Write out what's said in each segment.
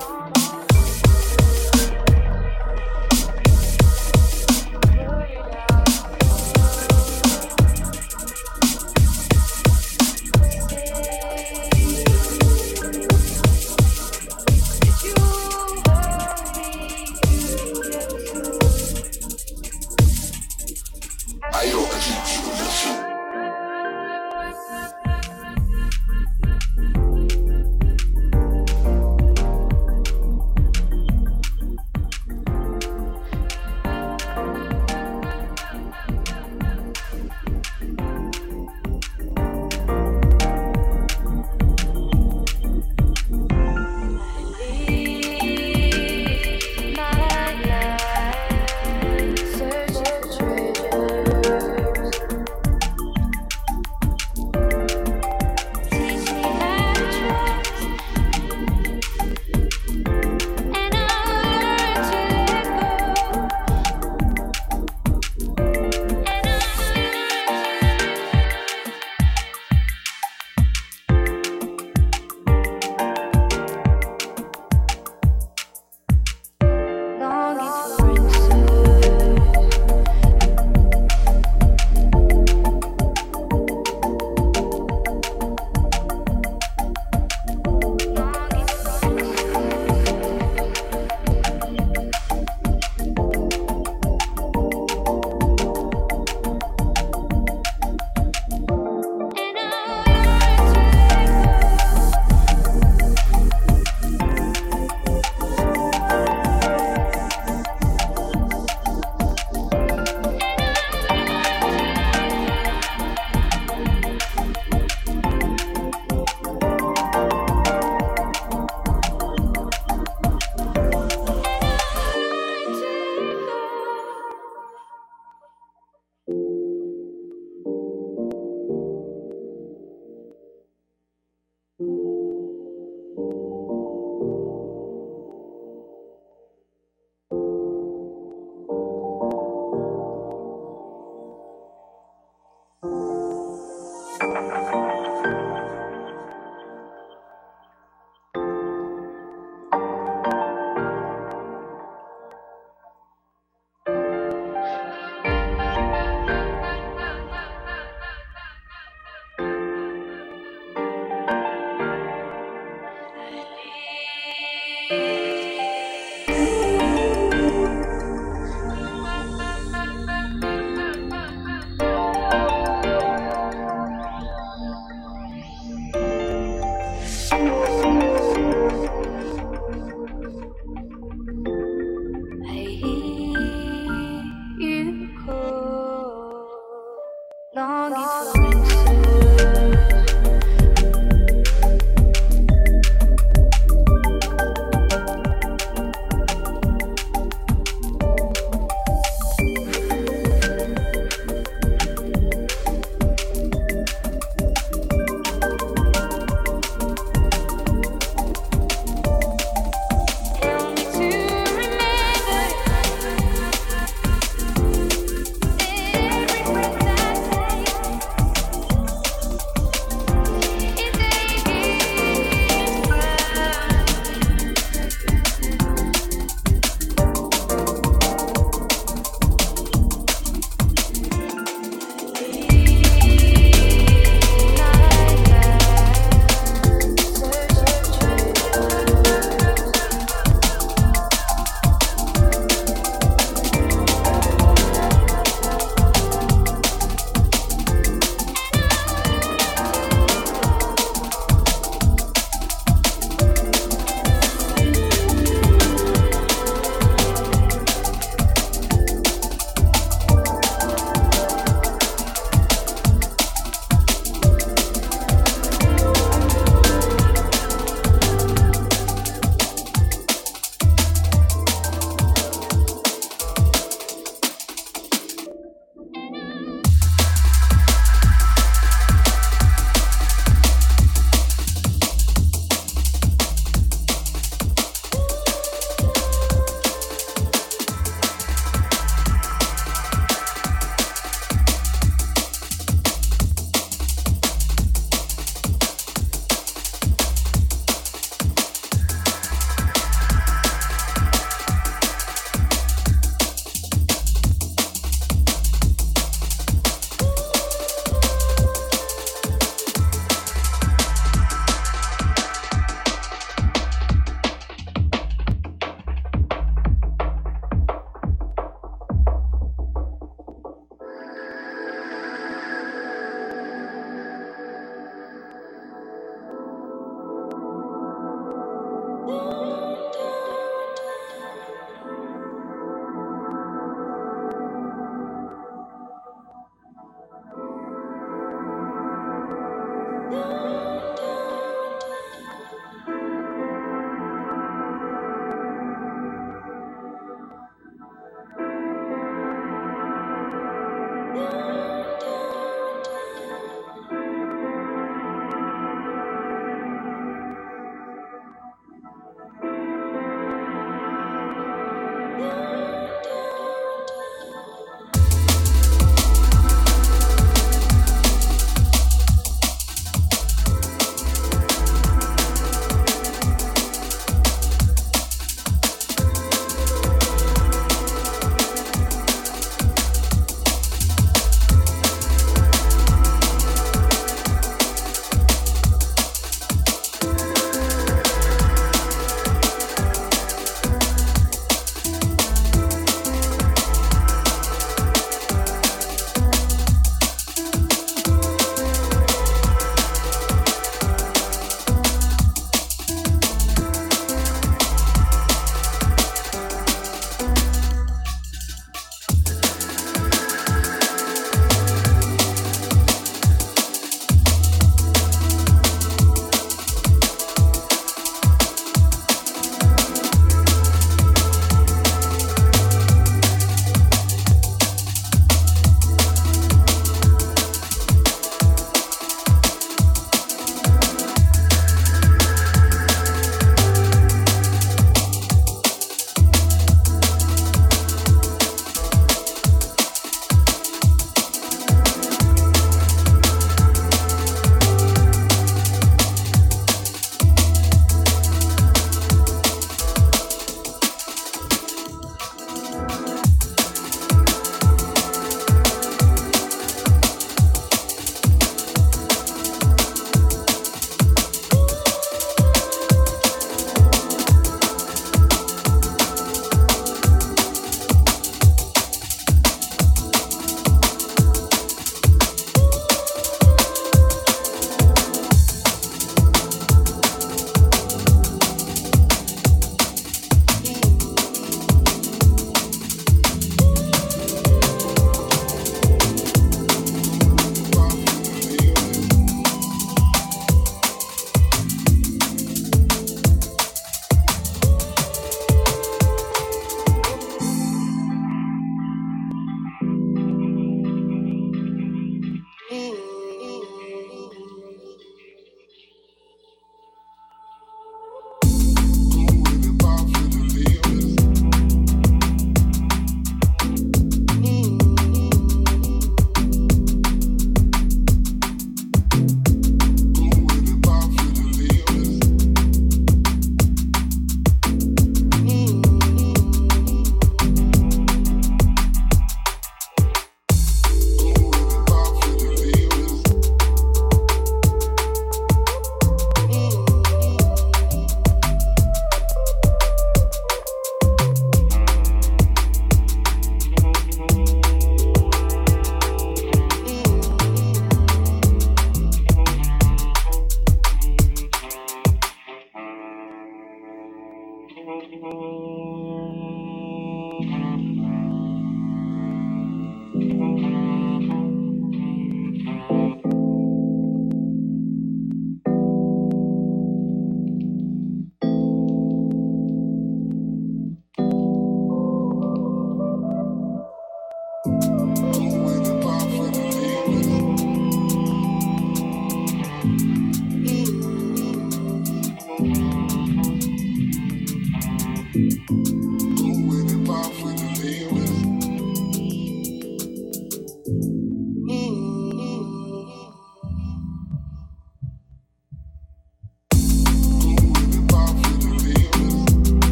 Come on.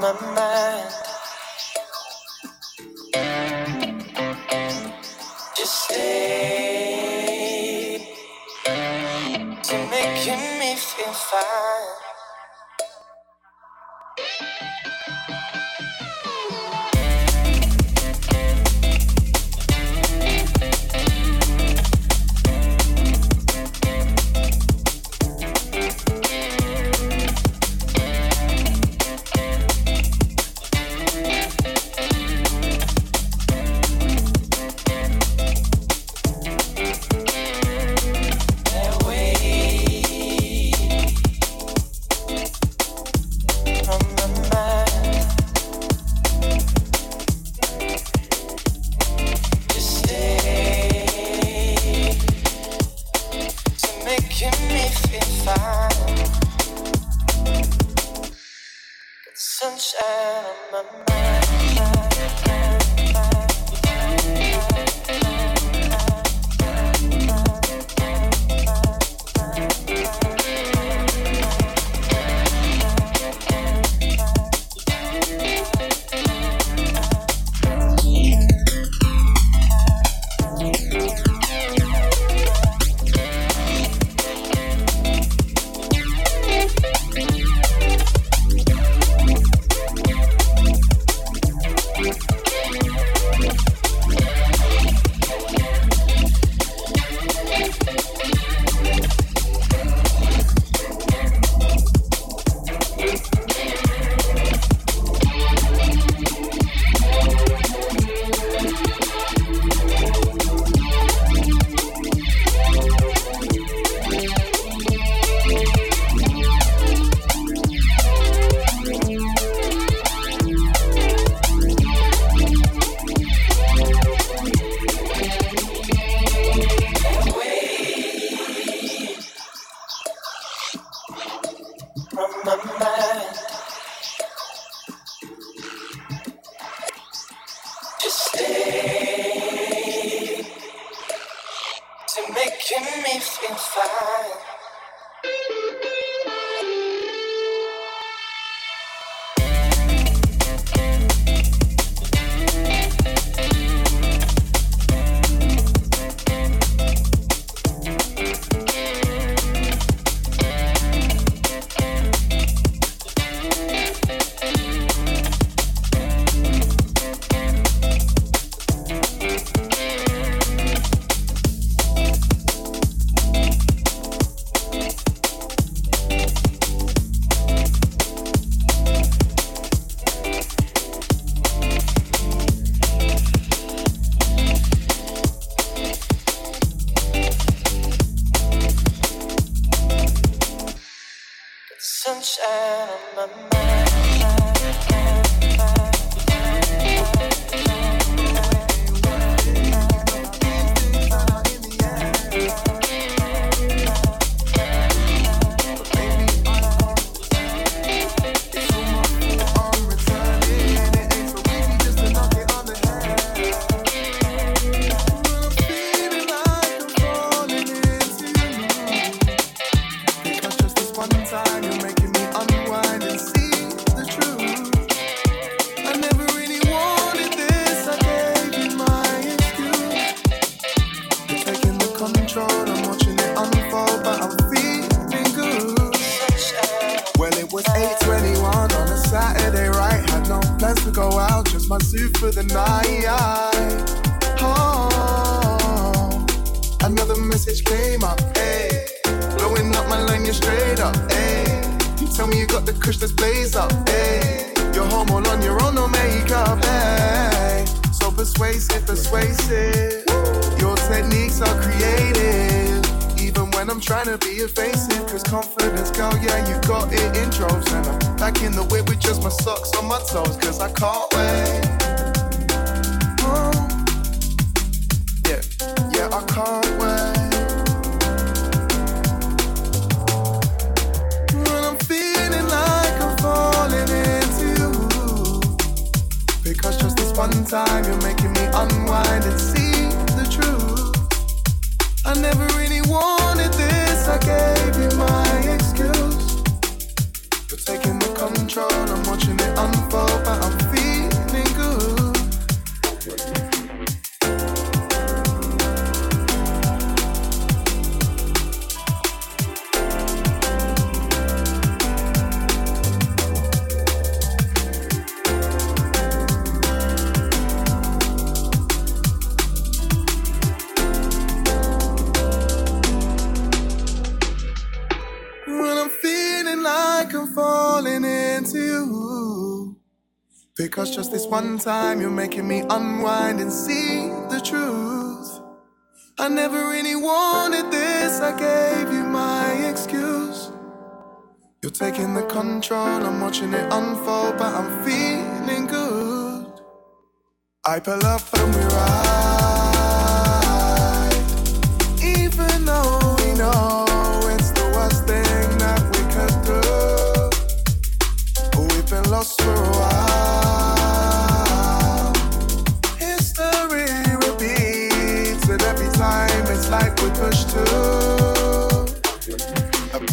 慢慢 never time, you're making me unwind and see the truth. I never really wanted this, I gave you my excuse. You're taking the control, I'm watching it unfold, but I'm feeling good. I pull up and we ride.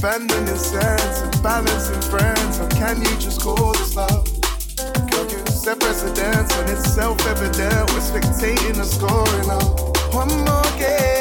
defending your sense and balancing friends. How can you just call this love? Girl, you set precedence when it's self evident. We're spectating the scoring up. One more game.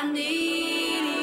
I need you.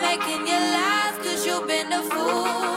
Making you laugh cause you've been a fool.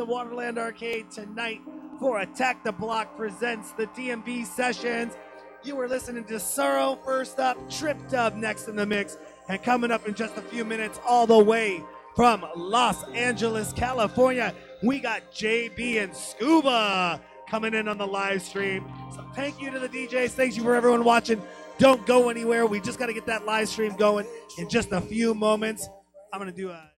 The Waterland Arcade tonight for Attack the Block presents the DMB sessions. You were listening to Sorrow first up, Trip Dub next in the mix, and coming up in just a few minutes, all the way from Los Angeles, California, we got JB and Scuba coming in on the live stream. So thank you to the DJs. Thank you for everyone watching. Don't go anywhere. We just got to get that live stream going in just a few moments. I'm going to do a.